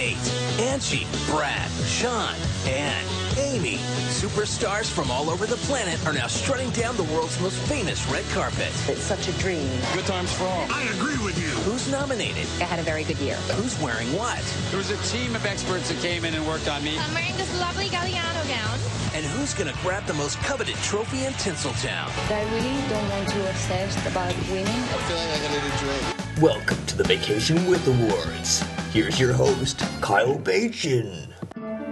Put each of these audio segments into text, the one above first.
Nate, Angie, Brad, Sean, and Amy. Superstars from all over the planet are now strutting down the world's most famous red carpet. It's such a dream. Good times for all. I agree with you. Who's nominated? I had a very good year. Who's wearing what? There was a team of experts that came in and worked on me. I'm wearing this lovely Galliano gown. And who's gonna grab the most coveted trophy in Tinseltown? I really don't want to obsess about winning. I feel like I got a drink. Welcome to the Vacation with Awards. Here's your host, Kyle Bachin.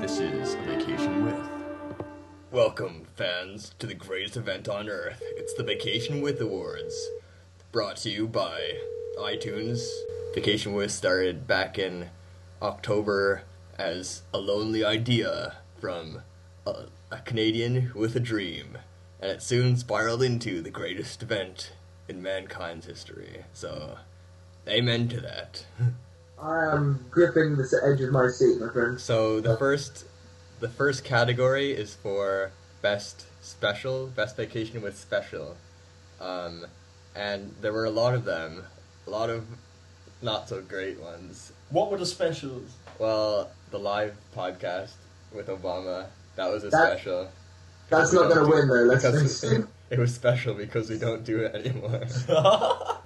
This is Vacation with. Welcome, fans, to the greatest event on earth. It's the Vacation with Awards. Brought to you by iTunes. Vacation with started back in October as a lonely idea from a, a Canadian with a dream. And it soon spiraled into the greatest event in mankind's history. So, amen to that. I am gripping the edge of my seat, my friend. So the first, the first category is for best special, best vacation with special, um, and there were a lot of them, a lot of not so great ones. What were the specials? Well, the live podcast with Obama that was a That- special. That's not going to win, though. Let's Because it. it was special because we don't do it anymore.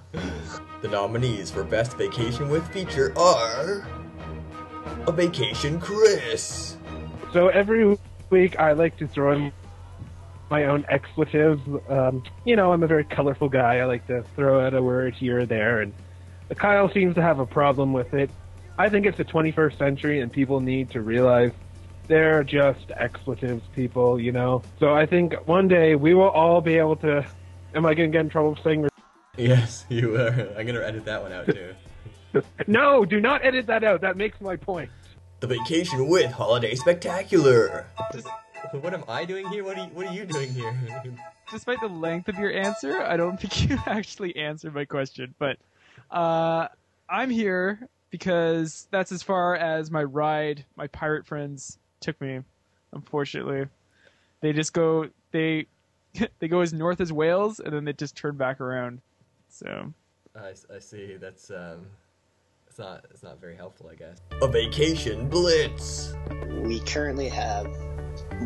the nominees for best vacation with feature are a vacation Chris. So every week I like to throw in my own expletives. Um, you know, I'm a very colorful guy. I like to throw out a word here or there, and Kyle seems to have a problem with it. I think it's the 21st century, and people need to realize they're just expletives, people. You know. So I think one day we will all be able to. Am I going to get in trouble for saying? Yes, you are. I'm gonna edit that one out too. No, do not edit that out. That makes my point. The vacation with holiday spectacular. What am I doing here? What are you, what are you doing here? despite the length of your answer, I don't think you actually answered my question. But uh, I'm here because that's as far as my ride, my pirate friends took me. Unfortunately, they just go they they go as north as Wales, and then they just turn back around. So I, I see. That's um, it's not it's not very helpful, I guess. A vacation blitz. We currently have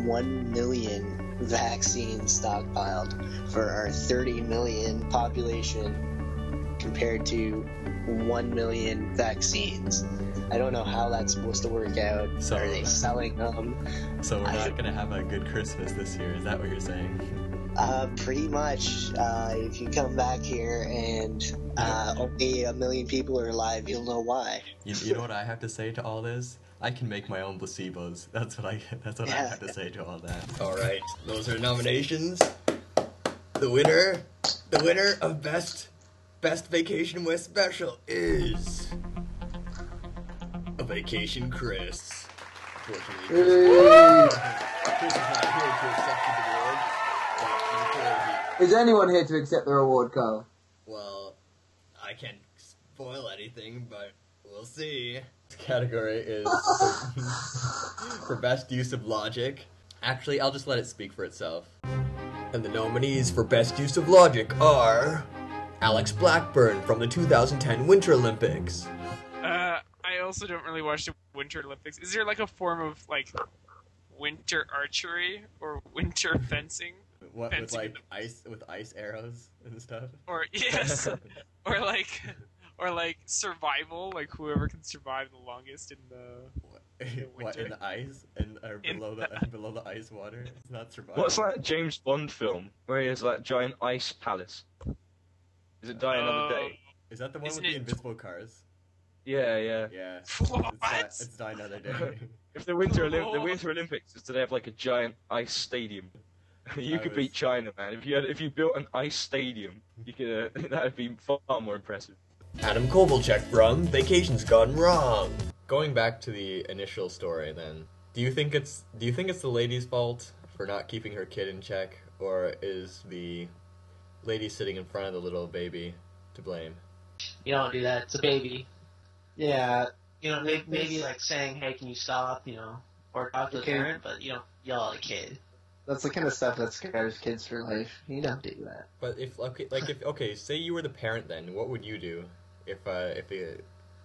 1 million vaccines stockpiled for our 30 million population compared to 1 million vaccines. I don't know how that's supposed to work out. So- Are they selling them? So we're I- not gonna have a good Christmas this year. Is that what you're saying? Uh, pretty much. Uh, if you come back here and uh, only a million people are alive, you'll know why. You, you know what I have to say to all this? I can make my own placebos. That's what I. That's what I have to say to all that. All right, those are nominations. The winner, the winner of best, best vacation with special is a vacation Chris. Unfortunately, Chris, Chris is not here to accept the award. But before he Is anyone here to accept the reward, Kyle? well, I can't spoil anything, but we'll see. This category is for best use of logic. Actually, I'll just let it speak for itself. And the nominees for best use of logic are Alex Blackburn from the 2010 Winter Olympics. uh, I also don't really watch the Winter Olympics. Is there like a form of like winter archery or winter fencing? What with Fencing. like ice with ice arrows and stuff? or yes, or like, or like survival, like whoever can survive the longest in the. what winter. in the ice and or In below the, the- below the ice water? It's not survival. What's that James Bond film where he has that giant ice palace? Is it Die Another Oh, Day? Is that the one with the it- invisible cars? Yeah, yeah. Yeah. What? It's, die, it's Die Another Day. If the Winter Olymp- the. Winter Olympics is to have like a giant ice stadium. you I could was- beat China, man. If you had, if you built an ice stadium, you could. Uh, that'd be far more impressive. Adam Kovalchuk from Vacations Gone Wrong. Going back to the initial story, then, do you think it's do you think it's the lady's fault for not keeping her kid in check, or is the lady sitting in front of the little baby to blame? You don't do that. It's a baby. Yeah. You know, maybe, maybe like saying, "Hey, can you stop?" You know, or talk to the parent, but you don't yell at a kid. That's the kind of stuff that scares kids for life. You don't do that. But if okay, like if okay, say you were the parent, then what would you do if uh if uh,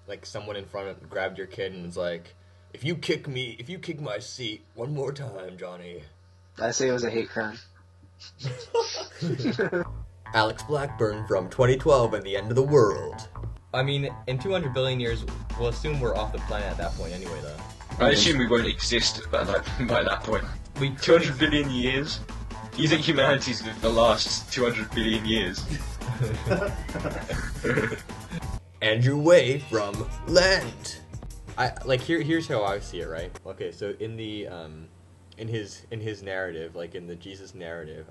like someone in front of grabbed your kid and was like, If you kick me, if you kick my seat one more time, Johnny. I say it was a hate crime. Alex Blackburn from 2012 and the End of the World. I mean, in 200 billion years, we'll assume we're off the planet at that point anyway, though. I assume we won't exist by that, by that point. We 200 billion years? You think humanity's going to last 200 billion years? Andrew Way from Land. I like here. Here's how I see it. Right. Okay. So in the um, in his in his narrative, like in the Jesus narrative,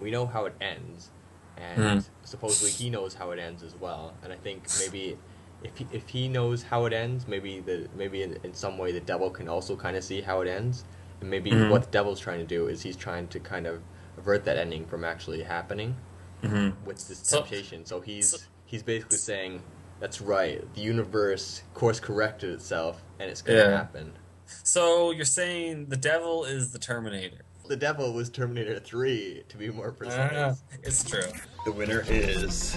we know how it ends, and Mhm. supposedly he knows how it ends as well. And I think maybe if he, if he knows how it ends, maybe the maybe in, in some way the devil can also kind of see how it ends, and maybe Mhm. what the devil's trying to do is he's trying to kind of avert that ending from actually happening Mhm. with this temptation. So he's he's basically saying. That's right. The universe course corrected itself, and it's gonna Yeah. happen. So you're saying the devil is the Terminator? The devil was Terminator 3, to be more precise. Ah, it's true. The winner is,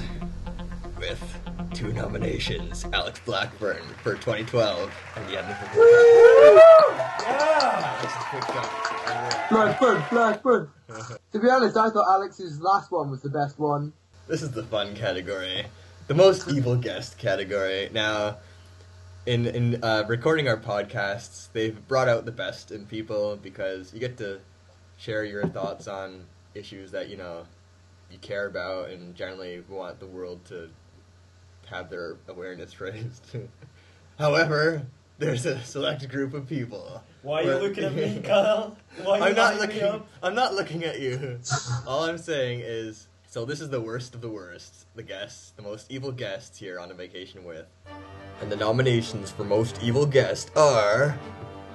with two nominations, Alex Blackburn for 2012 and the End of the Blackburn, Blackburn. to be honest, I thought Alex's last one was the best one. This is the fun category, the most evil guest category. Now, in in uh, recording our podcasts, they've brought out the best in people because you get to share your thoughts on issues that you know you care about and generally want the world to have their awareness raised. However, there's a select group of people. Why are you where- looking at me, Kyle? Why are you I'm not lining me looking. up? I'm not looking at you. All I'm saying is, so this is the worst of the worst. The guests, the most evil guests here on a vacation with, and the nominations for most evil guest are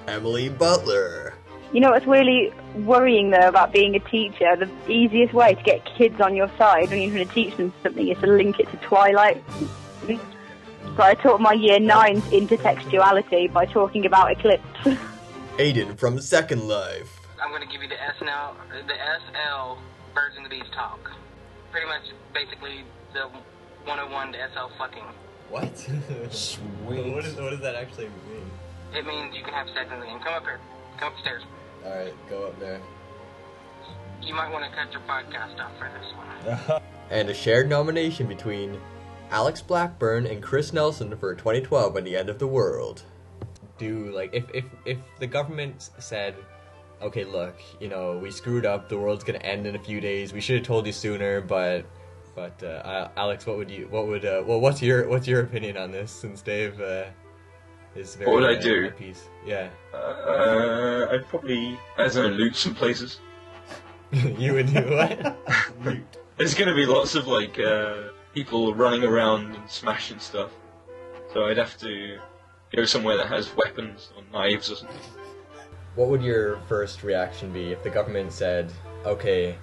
Emily Butler. You know what's really worrying though about being a teacher? The easiest way to get kids on your side when you're trying to teach them something is to link it to Twilight. So I taught my year nines intertextuality by talking about eclipse. Aiden from Second Life. I'm going to give you the SNL, the SL Birds and the Bees talk. Pretty much, basically, the 101 to SL fucking. What? Sweet. What, is, what does that actually mean? It means you can have sex in the game. Come up here. Come upstairs. All right, go up there. You might want to cut your podcast off for this one. and a shared nomination between Alex Blackburn and Chris Nelson for 2012 and the End of the World. do like if if if the government said okay look you know we screwed up the world's gonna end in a few days we should have told you sooner but but uh, alex what would you what would uh, well what's your what's your opinion on this since dave uh, is very What would I uh, do? at peace yeah Uh, I'd probably, I don't know, loot some places. you would do what There's gonna be lots of like uh, people running around and smashing stuff, so I'd have to go somewhere that has weapons or knives or something. what would your first reaction be if the government said okay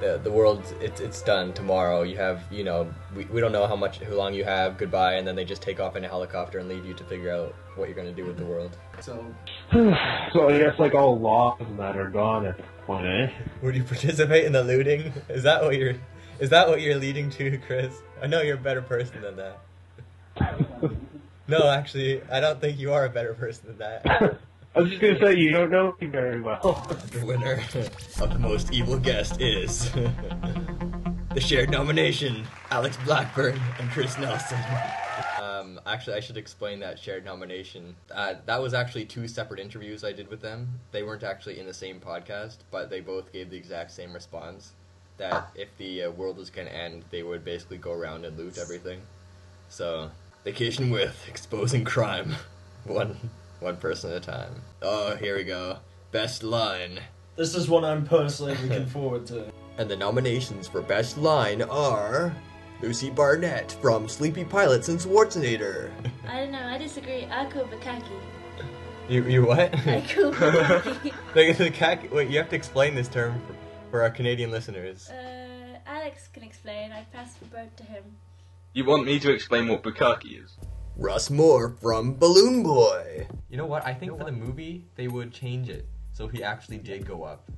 the, the world it's, it's done tomorrow you have you know we, we don't know how much how long you have goodbye and then they just take off in a helicopter and leave you to figure out what you're going to do with the world So, so I guess like all laws and that are gone at this point, eh? would you participate in the looting is that what you're is that what you're leading to chris i know you're a better person than that no actually i don't think you are a better person than that I was just gonna say you don't know me very well. The winner of the most evil guest is the shared nomination Alex Blackburn and Chris Nelson. Um, actually, I should explain that shared nomination. Uh, that was actually two separate interviews I did with them. They weren't actually in the same podcast, but they both gave the exact same response. That if the uh, world was going to end, they would basically go around and loot everything. So, Vacation with exposing crime. one one person at a time. Oh, here we go. Best line. This is what I'm personally looking forward to. And the nominations for Best Line are Lucy Barnett from Sleepy Pilots and Schwarzenegger. I don't know. I disagree. I call Bukkake. You you what? I call Bukkake. the, the cac- wait, you have to explain this term for, for our Canadian listeners. Uh, Alex can explain. I passed the boat to him. You want me to explain what bukkake is? Russ Moore from Balloon Boy. You know what? I think for the movie they would change it so he actually did go up.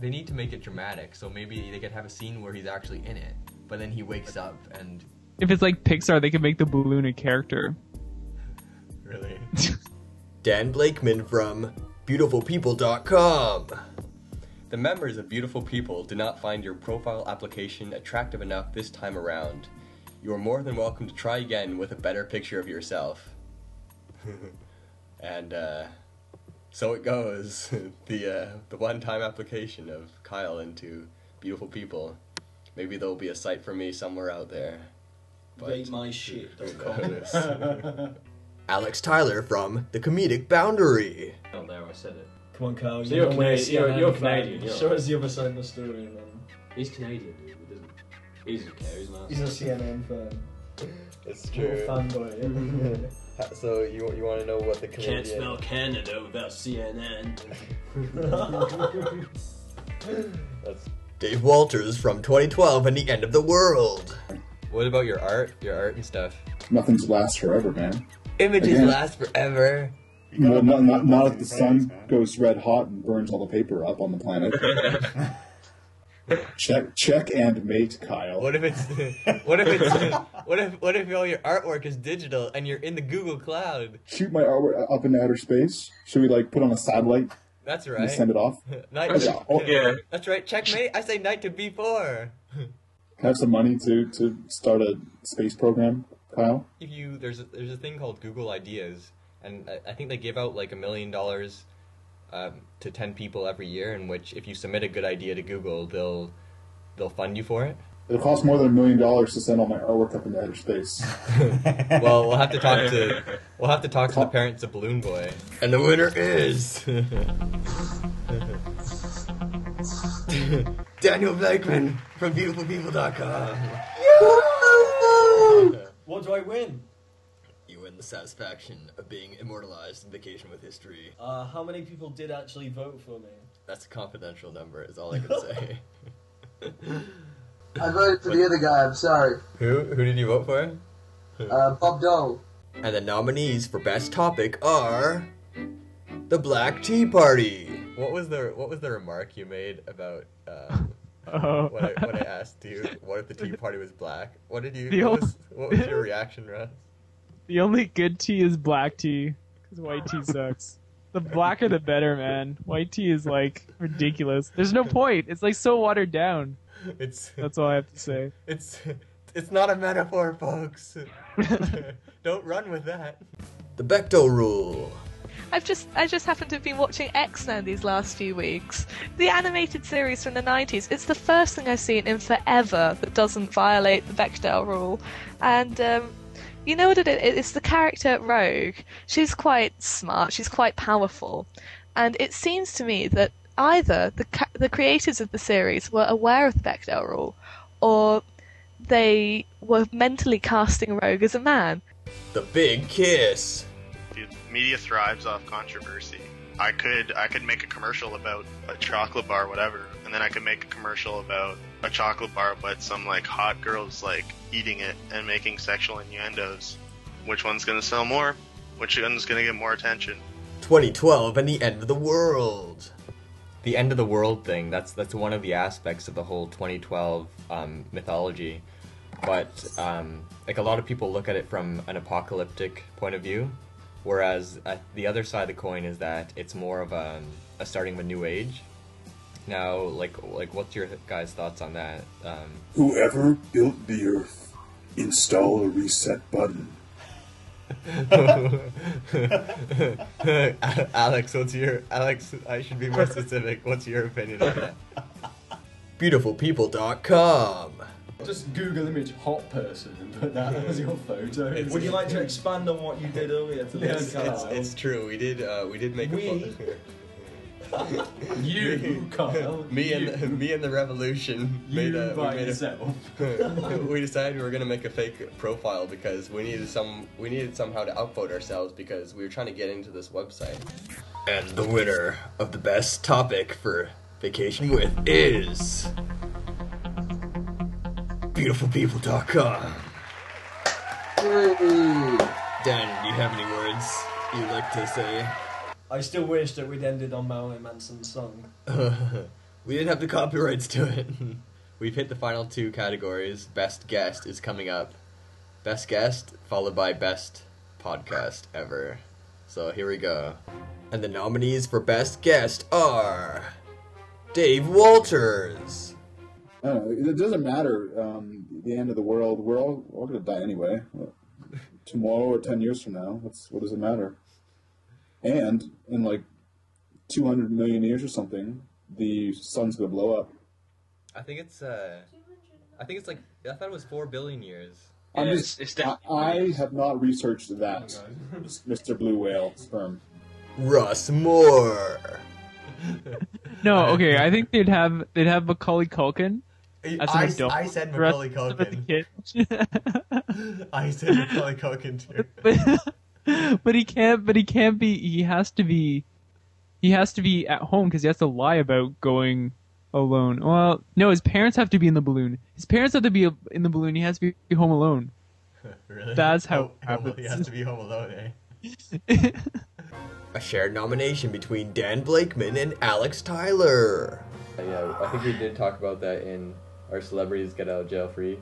They need to make it dramatic, so maybe they could have a scene where he's actually in it, but then he wakes up and If it's like Pixar, they could make the balloon a character. really. Dan Blakeman from BeautifulPeople.com. The members of Beautiful People did not find your profile application attractive enough this time around. You are more than welcome to try again with a better picture of yourself. and uh, so it goes. the uh, the one-time application of Kyle into Beautiful People. Maybe there'll be a site for me somewhere out there. Rate my shit. Alex Tyler from The Comedic Boundary. Oh, there, I said it. Come on, Carl. So you're know Canadian- we're you're- you're CNN Canadian, fan. you're Show right. us the other side of the story, man. He's Canadian, dude. He doesn't. He doesn't care. He's not. He's a CNN fan. It's You're a true. fanboy. so you you want to know what the Canadian? Can't smell Canada without CNN. That's Dave Walters from 2012 and the End of the World. What about your art? Your art and stuff. Nothing's lasts forever, man. Images Again. last forever. Well, not, not, not if the sun goes red hot and burns all the paper up on the planet. check, check and mate, Kyle. What if it's what if it's what if what if all your artwork is digital and you're in the Google Cloud? Shoot my artwork up in outer space. Should we like put on a satellite? That's and right. send it off. Night. Yeah. Oh, Yeah. That's right. Checkmate. I say knight to b4. Have some money to to start a space program, Kyle. If you there's a, there's a thing called Google Ideas, and I, I think they give out like a million dollars um, to ten people every year. In which if you submit a good idea to Google, they'll they'll fund you for it. It'll cost more than a million dollars to send all my artwork up into outer space. well, we'll have to talk to we'll have to talk to the parents of Balloon Boy. And the winner is Daniel Blakeman from BeautifulPeople.com. What do I win? You win the satisfaction of being immortalized in Vacation with History. Uh, how many people did actually vote for me? That's a confidential number. Is all I can say. I voted for the other guy. I'm sorry. who who did you vote for? Uh, Bob Dole. And the nominees for Best Topic are the Black Tea Party. What was the what was the remark you made about uh, Oh. when I when I asked you what if the Tea Party was black? What did you The what old- was, what was your reaction, Russ? The only good tea is black tea, because white tea sucks. The blacker the better, man. White tea is like ridiculous. There's no point. It's like so watered down. It's That's all I have to say. it's it's not a metaphor, folks. Don't run with that. The Bechdel Rule. I've just I just happened to have been watching X-Men these last few weeks. The animated series from the 90s. It's the first thing I've seen in forever that doesn't violate the Bechdel rule. And um, you know what it is? It's the character Rogue. She's quite smart. She's quite powerful. And it seems to me that either the ca- the creators of the series were aware of the Bechdel rule, or they were mentally casting Rogue as a man. The Big Kiss. Dude, media thrives off controversy. I could I could make a commercial about a chocolate bar, whatever, and then I could make a commercial about a chocolate bar, but some like hot girls like eating it and making sexual innuendos. Which one's gonna sell more? Which one's gonna get more attention? 2012 and the End of the World. The end of the world thing. That's that's one of the aspects of the whole 2012 um, mythology. But um, like a lot of people look at it from an apocalyptic point of view, whereas uh, the other side of the coin is that it's more of a, a starting of a new age. Now, like like what's your guys' thoughts on that? Um, Whoever built the Earth, install a reset button. Alex, what's your Alex? I should be more specific. What's your opinion on that? BeautifulPeople.com. Just Google image hot person and put that as your photo. It's- Would you like to expand on what you did earlier to It's, it's, it's true. We did uh, we did make a We? photo. You, Kyle. me and you. the, me and the revolution You made a, by we made yourself. A, we decided we were gonna make a fake profile because we needed some we needed somehow to upvote ourselves because we were trying to get into this website. And the winner of the best topic for Vacation With is BeautifulPeople.com. Dan, do you have any words you'd like to say? I still wish that we'd ended on Marilyn Manson's song. we didn't have the copyrights to it. We've hit the final two categories. Best guest is coming up. Best guest followed by best podcast ever. So here we go. And the nominees for Best Guest are Dave Walters. I don't know, it doesn't matter. Um, the end of the world. We're all, all going to die anyway. Tomorrow or ten years from now. What's what does it matter? And in like two hundred million years or something, the sun's going to blow up. I think it's uh, I think it's like I thought it was four billion years. I'm just, it's- it's I, I have not researched that, Mr. Blue Whale sperm. Russ Moore. No, okay. I think they'd have they'd have Macaulay Culkin as an I, adult. I said dressed Macaulay up as a Culkin. kid. I said Macaulay Culkin too. But, but he can't. But he can't be. He has to be. He has to be at home because he has to lie about going alone. Well, no, his parents have to be in the balloon. His parents have to be in the balloon. He has to be home alone. really? That's how Oh, it happens. He has to be home alone, eh? A shared nomination between Dan Blakeman and Alex Tyler. Yeah, I think we did talk about that in our celebrities get out of jail free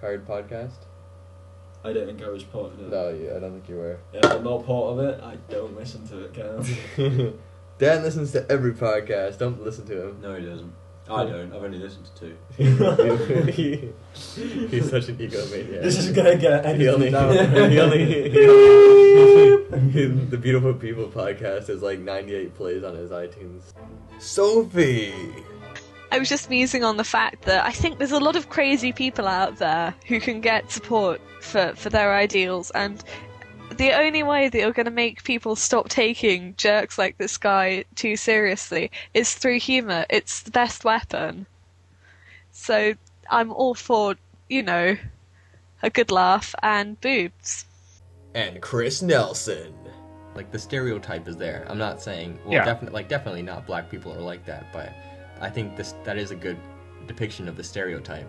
card podcast. I don't think I was part of it. No, yeah, I don't think you were. If I'm not part of it, I don't listen to it, Cam. Dan listens to every podcast. Don't listen to him. no, he doesn't. I don't. I've only listened to two. He's such an egomaniac. This is gonna get He edited only, down. he only, he only- the Beautiful People podcast has like 98 plays on his iTunes. Sophie. I was just musing on the fact that I think there's a lot of crazy people out there who can get support for, for their ideals, and the only way that you're going to make people stop taking jerks like this guy too seriously is through humour. It's the best weapon. So I'm all for, you know, a good laugh and boobs. and Chris Nelson. Like the stereotype is there. I'm not saying well, Yeah. definitely like definitely not black people are like that, but I think this that is a good depiction of the stereotype.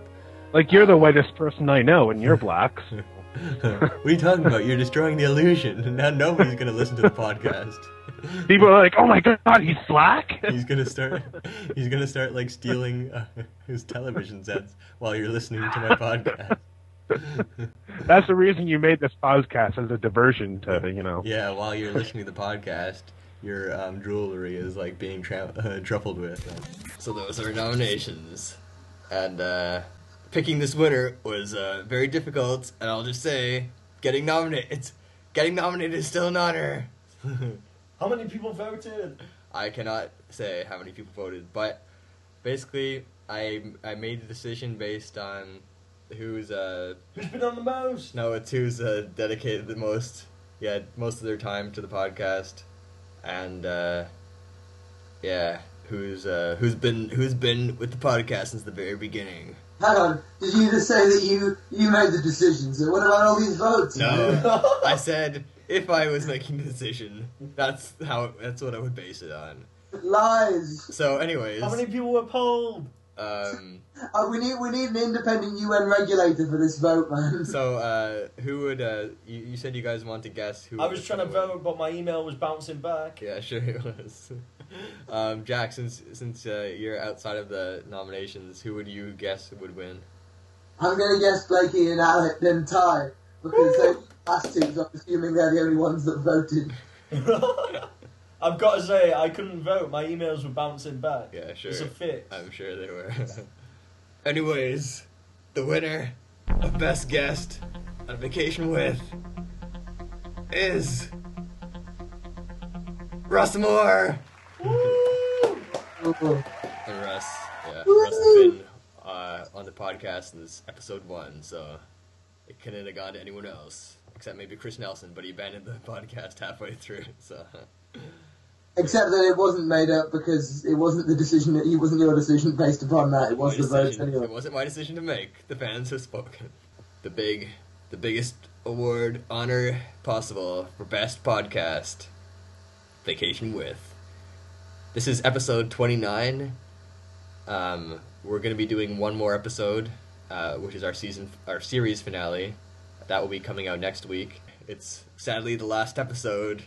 Like you're the whitest person I know, and you're black. what are you talking about? You're destroying the illusion. Now nobody's gonna listen to the podcast. People are like, "Oh my god, he's black." He's gonna start. He's gonna start like stealing uh, his television sets while you're listening to my podcast. That's the reason you made this podcast as a diversion to, you know. Yeah, while you're listening to the podcast, your um, jewelry is like being tra- uh, truffled with. So those are nominations, and uh, picking this winner was uh, very difficult. And I'll just say, getting nominated, getting nominated is still an honor. How many people voted? I cannot say how many people voted, but basically, I I made the decision based on who's uh Who's been on the most? no, it's who's uh, dedicated the most, yeah, most of their time to the podcast, and uh, yeah, who's uh, who's been who's been with the podcast since the very beginning. Hang on, did you just say that you you made the decision? So what about all these votes? No, I said if I was making the decision, that's how that's what I would base it on. Lies. So, anyways, How many people were polled? Um, Uh, we need we need an independent UN regulator for this vote, man. so uh, who would uh, you, you said you guys want to guess who? I was trying to win. vote, but my email was bouncing back. Yeah, sure it was. um, Jack, since since uh, you're outside of the nominations, who would you guess would win? I'm gonna guess Blakey and Alec then tie because they last two. So I'm assuming they're the only ones that voted. I've got to say, I couldn't vote. My emails were bouncing back. Yeah, sure. It's a fix. I'm sure they were. Anyways, the winner of Best Guest on Vacation with is Russ Moore. Woo! And Russ, yeah, Russ has been uh, on the podcast since episode one, so it couldn't have gone to anyone else except maybe Chris Nelson, but he abandoned the podcast halfway through. So Except that it wasn't made up because it wasn't the decision. It wasn't your decision based upon that. It was my the votes decision- anyway. It wasn't my decision to make. The fans have spoken. The big, the biggest award honor possible for best podcast. Vacation with. This is episode twenty nine. Um, we're gonna be doing one more episode, uh, which is our season, our series finale. That will be coming out next week. It's sadly the last episode,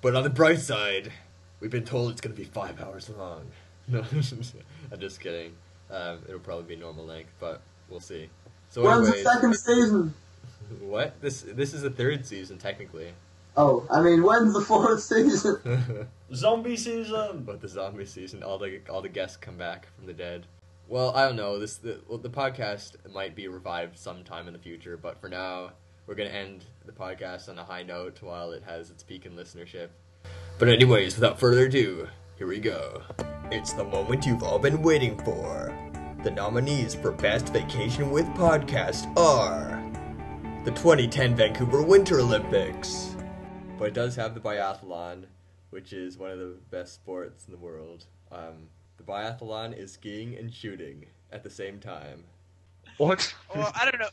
but on the bright side, we've been told it's gonna be five hours long. No, I'm just kidding. Um, it'll probably be normal length, but we'll see. So, When's the second season? what? This this is the third season technically. Oh, I mean, when's the fourth season? Zombie season. But the zombie season, all the all the guests come back from the dead. Well, I don't know. This the well, the podcast might be revived sometime in the future, but for now, we're gonna end the podcast on a high note while it has its peak in listenership. But anyways, without further ado, here we go. It's the moment you've all been waiting for. The nominees for Best Vacation with Podcast are the 2010 Vancouver Winter Olympics. But it does have the biathlon, which is one of the best sports in the world. Um, the biathlon is skiing and shooting at the same time. What? Well, I don't know.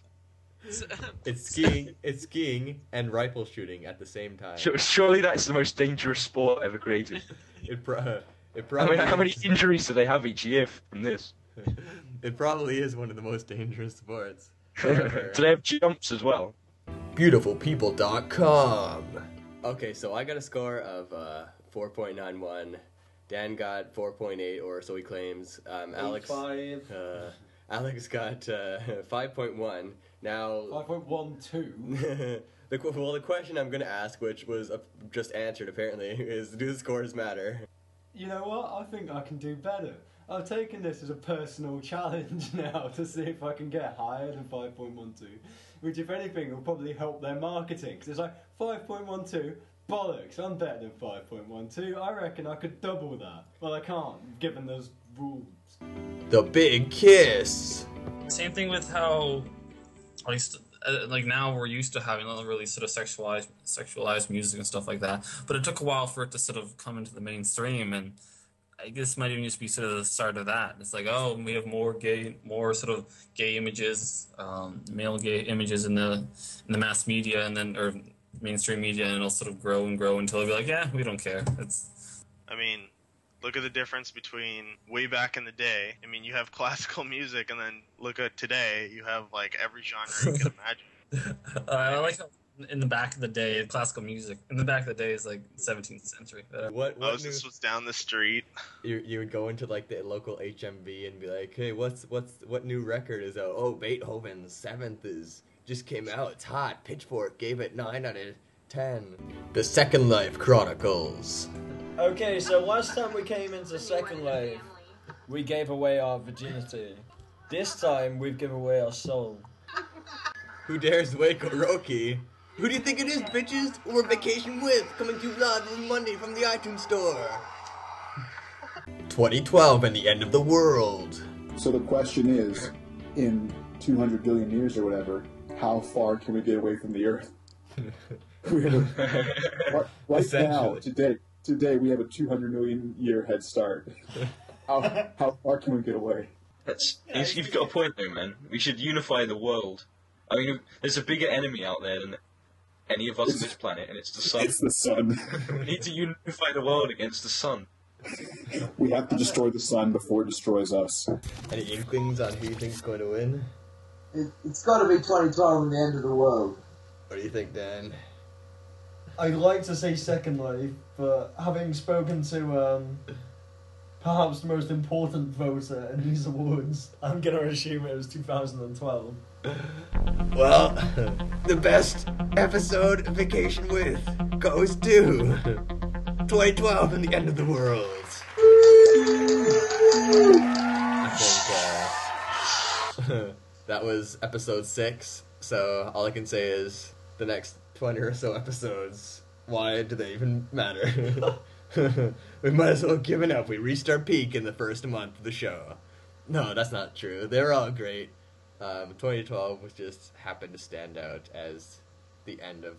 It's skiing, it's skiing and rifle shooting at the same time. Surely that's the most dangerous sport ever created. It, pro- it I mean, how many injuries do they have each year from this? it probably is one of the most dangerous sports. do they have jumps as well? Beautifulpeople.com. Okay, so I got a score of uh, 4.91. Dan got 4.8, or so he claims. Um, Alex, Five. uh, Alex got uh, 5.1. Now, Five point one two. the well, the question I'm going to ask, which was uh, just answered apparently, is do the scores matter? You know what? I think I can do better. I've taken this as a personal challenge now to see if I can get higher than 5.12, which, if anything, will probably help their marketing. Because it's like 5.12, bollocks, I'm better than 5.12. I reckon I could double that. Well, I can't, given those rules. The Big Kiss. Same thing with how, at uh, like now we're used to having really sort of sexualized sexualized music and stuff like that. But it took a while for it to sort of come into the mainstream, and I guess might even just be sort of the start of that. It's like oh, we have more gay, more sort of gay images, um, male gay images in the in the mass media, and then or mainstream media, and it'll sort of grow and grow until it'll be like yeah, we don't care. It's I mean, look at the difference between way back in the day. I mean, you have classical music, and then look at today. You have like every genre you can imagine. uh, I like how in the back of the day, classical music in the back of the day is like 17th century. whatever. What, what Moses new- was down the street. you, you would go into like the local HMV and be like, "Hey, what's what's what new record is out? Oh, Beethoven's Seventh is just came out. It's hot. Pitchfork gave it nine out of ten. The Second Life Chronicles. Okay, so last time we came into Second Life, we gave away our virginity. This time we've given away our soul. Who dares wake Oroki? Who do you think it is, bitches? We're vacation with coming to you live on Monday from the iTunes Store. 2012 and the end of the world. So the question is, in 200 billion years or whatever, how far can we get away from the Earth? We have a- right right now, today, today we have a 200 million year head start. How, how far can we get away? That's you've- you've got a point there, man. We should unify the world. I mean, there's a bigger enemy out there than any of us on this planet, and it's the sun. It's the sun. we need to unify the world against the sun. We have to destroy the sun before it destroys us. Any inklings on who you think's going to win? It, it's got to be 2012 and the end of the world. What do you think, Dan? I'd like to say Second Life, but having spoken to um, perhaps the most important voter in these awards, I'm gonna assume it was 2012. Well, the best episode of Vacation with goes to 2012 and the end of the world. I think uh, that was episode six. So all I can say is the next 20 or so episodes. Why do they even matter? we might as well have given up. We reached our peak in the first month of the show. No, that's not true. They're all great. Um, 2012 was just happened to stand out as the end of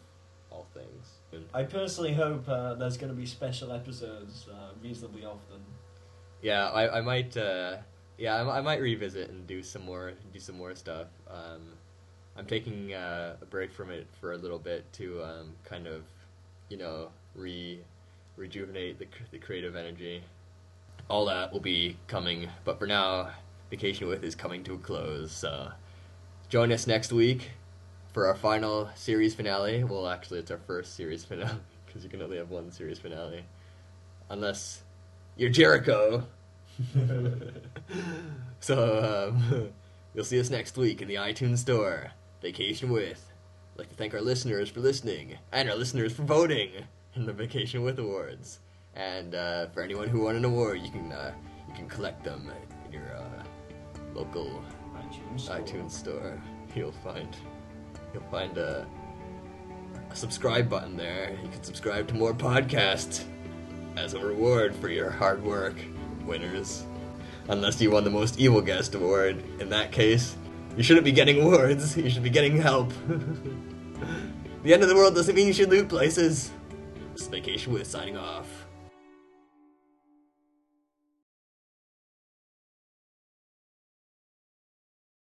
all things. I personally hope uh, there's going to be special episodes uh, reasonably often. Yeah, I, I might. Uh, yeah, I, I might revisit and do some more do some more stuff. Um, I'm taking uh, a break from it for a little bit to um, kind of, you know, re rejuvenate the the creative energy. All that will be coming, but for now, Vacation with is coming to a close. So join us next week for our final series finale. Well, actually, it's our first series finale because you can only have one series finale, unless you're Jericho. so um, you'll see us next week in the iTunes Store. Vacation with. like to thank our listeners for listening and our listeners for voting in the Vacation with Awards. And uh, for anyone who won an award, you can uh, you can collect them in your uh, local iTunes store. iTunes store. You'll find you'll find a, a subscribe button there. You can subscribe to more podcasts as a reward for your hard work, winners. Unless you won the most evil guest award. In that case, you shouldn't be getting awards. You should be getting help. the end of the world doesn't mean you should loot places. This is Vacation with signing off.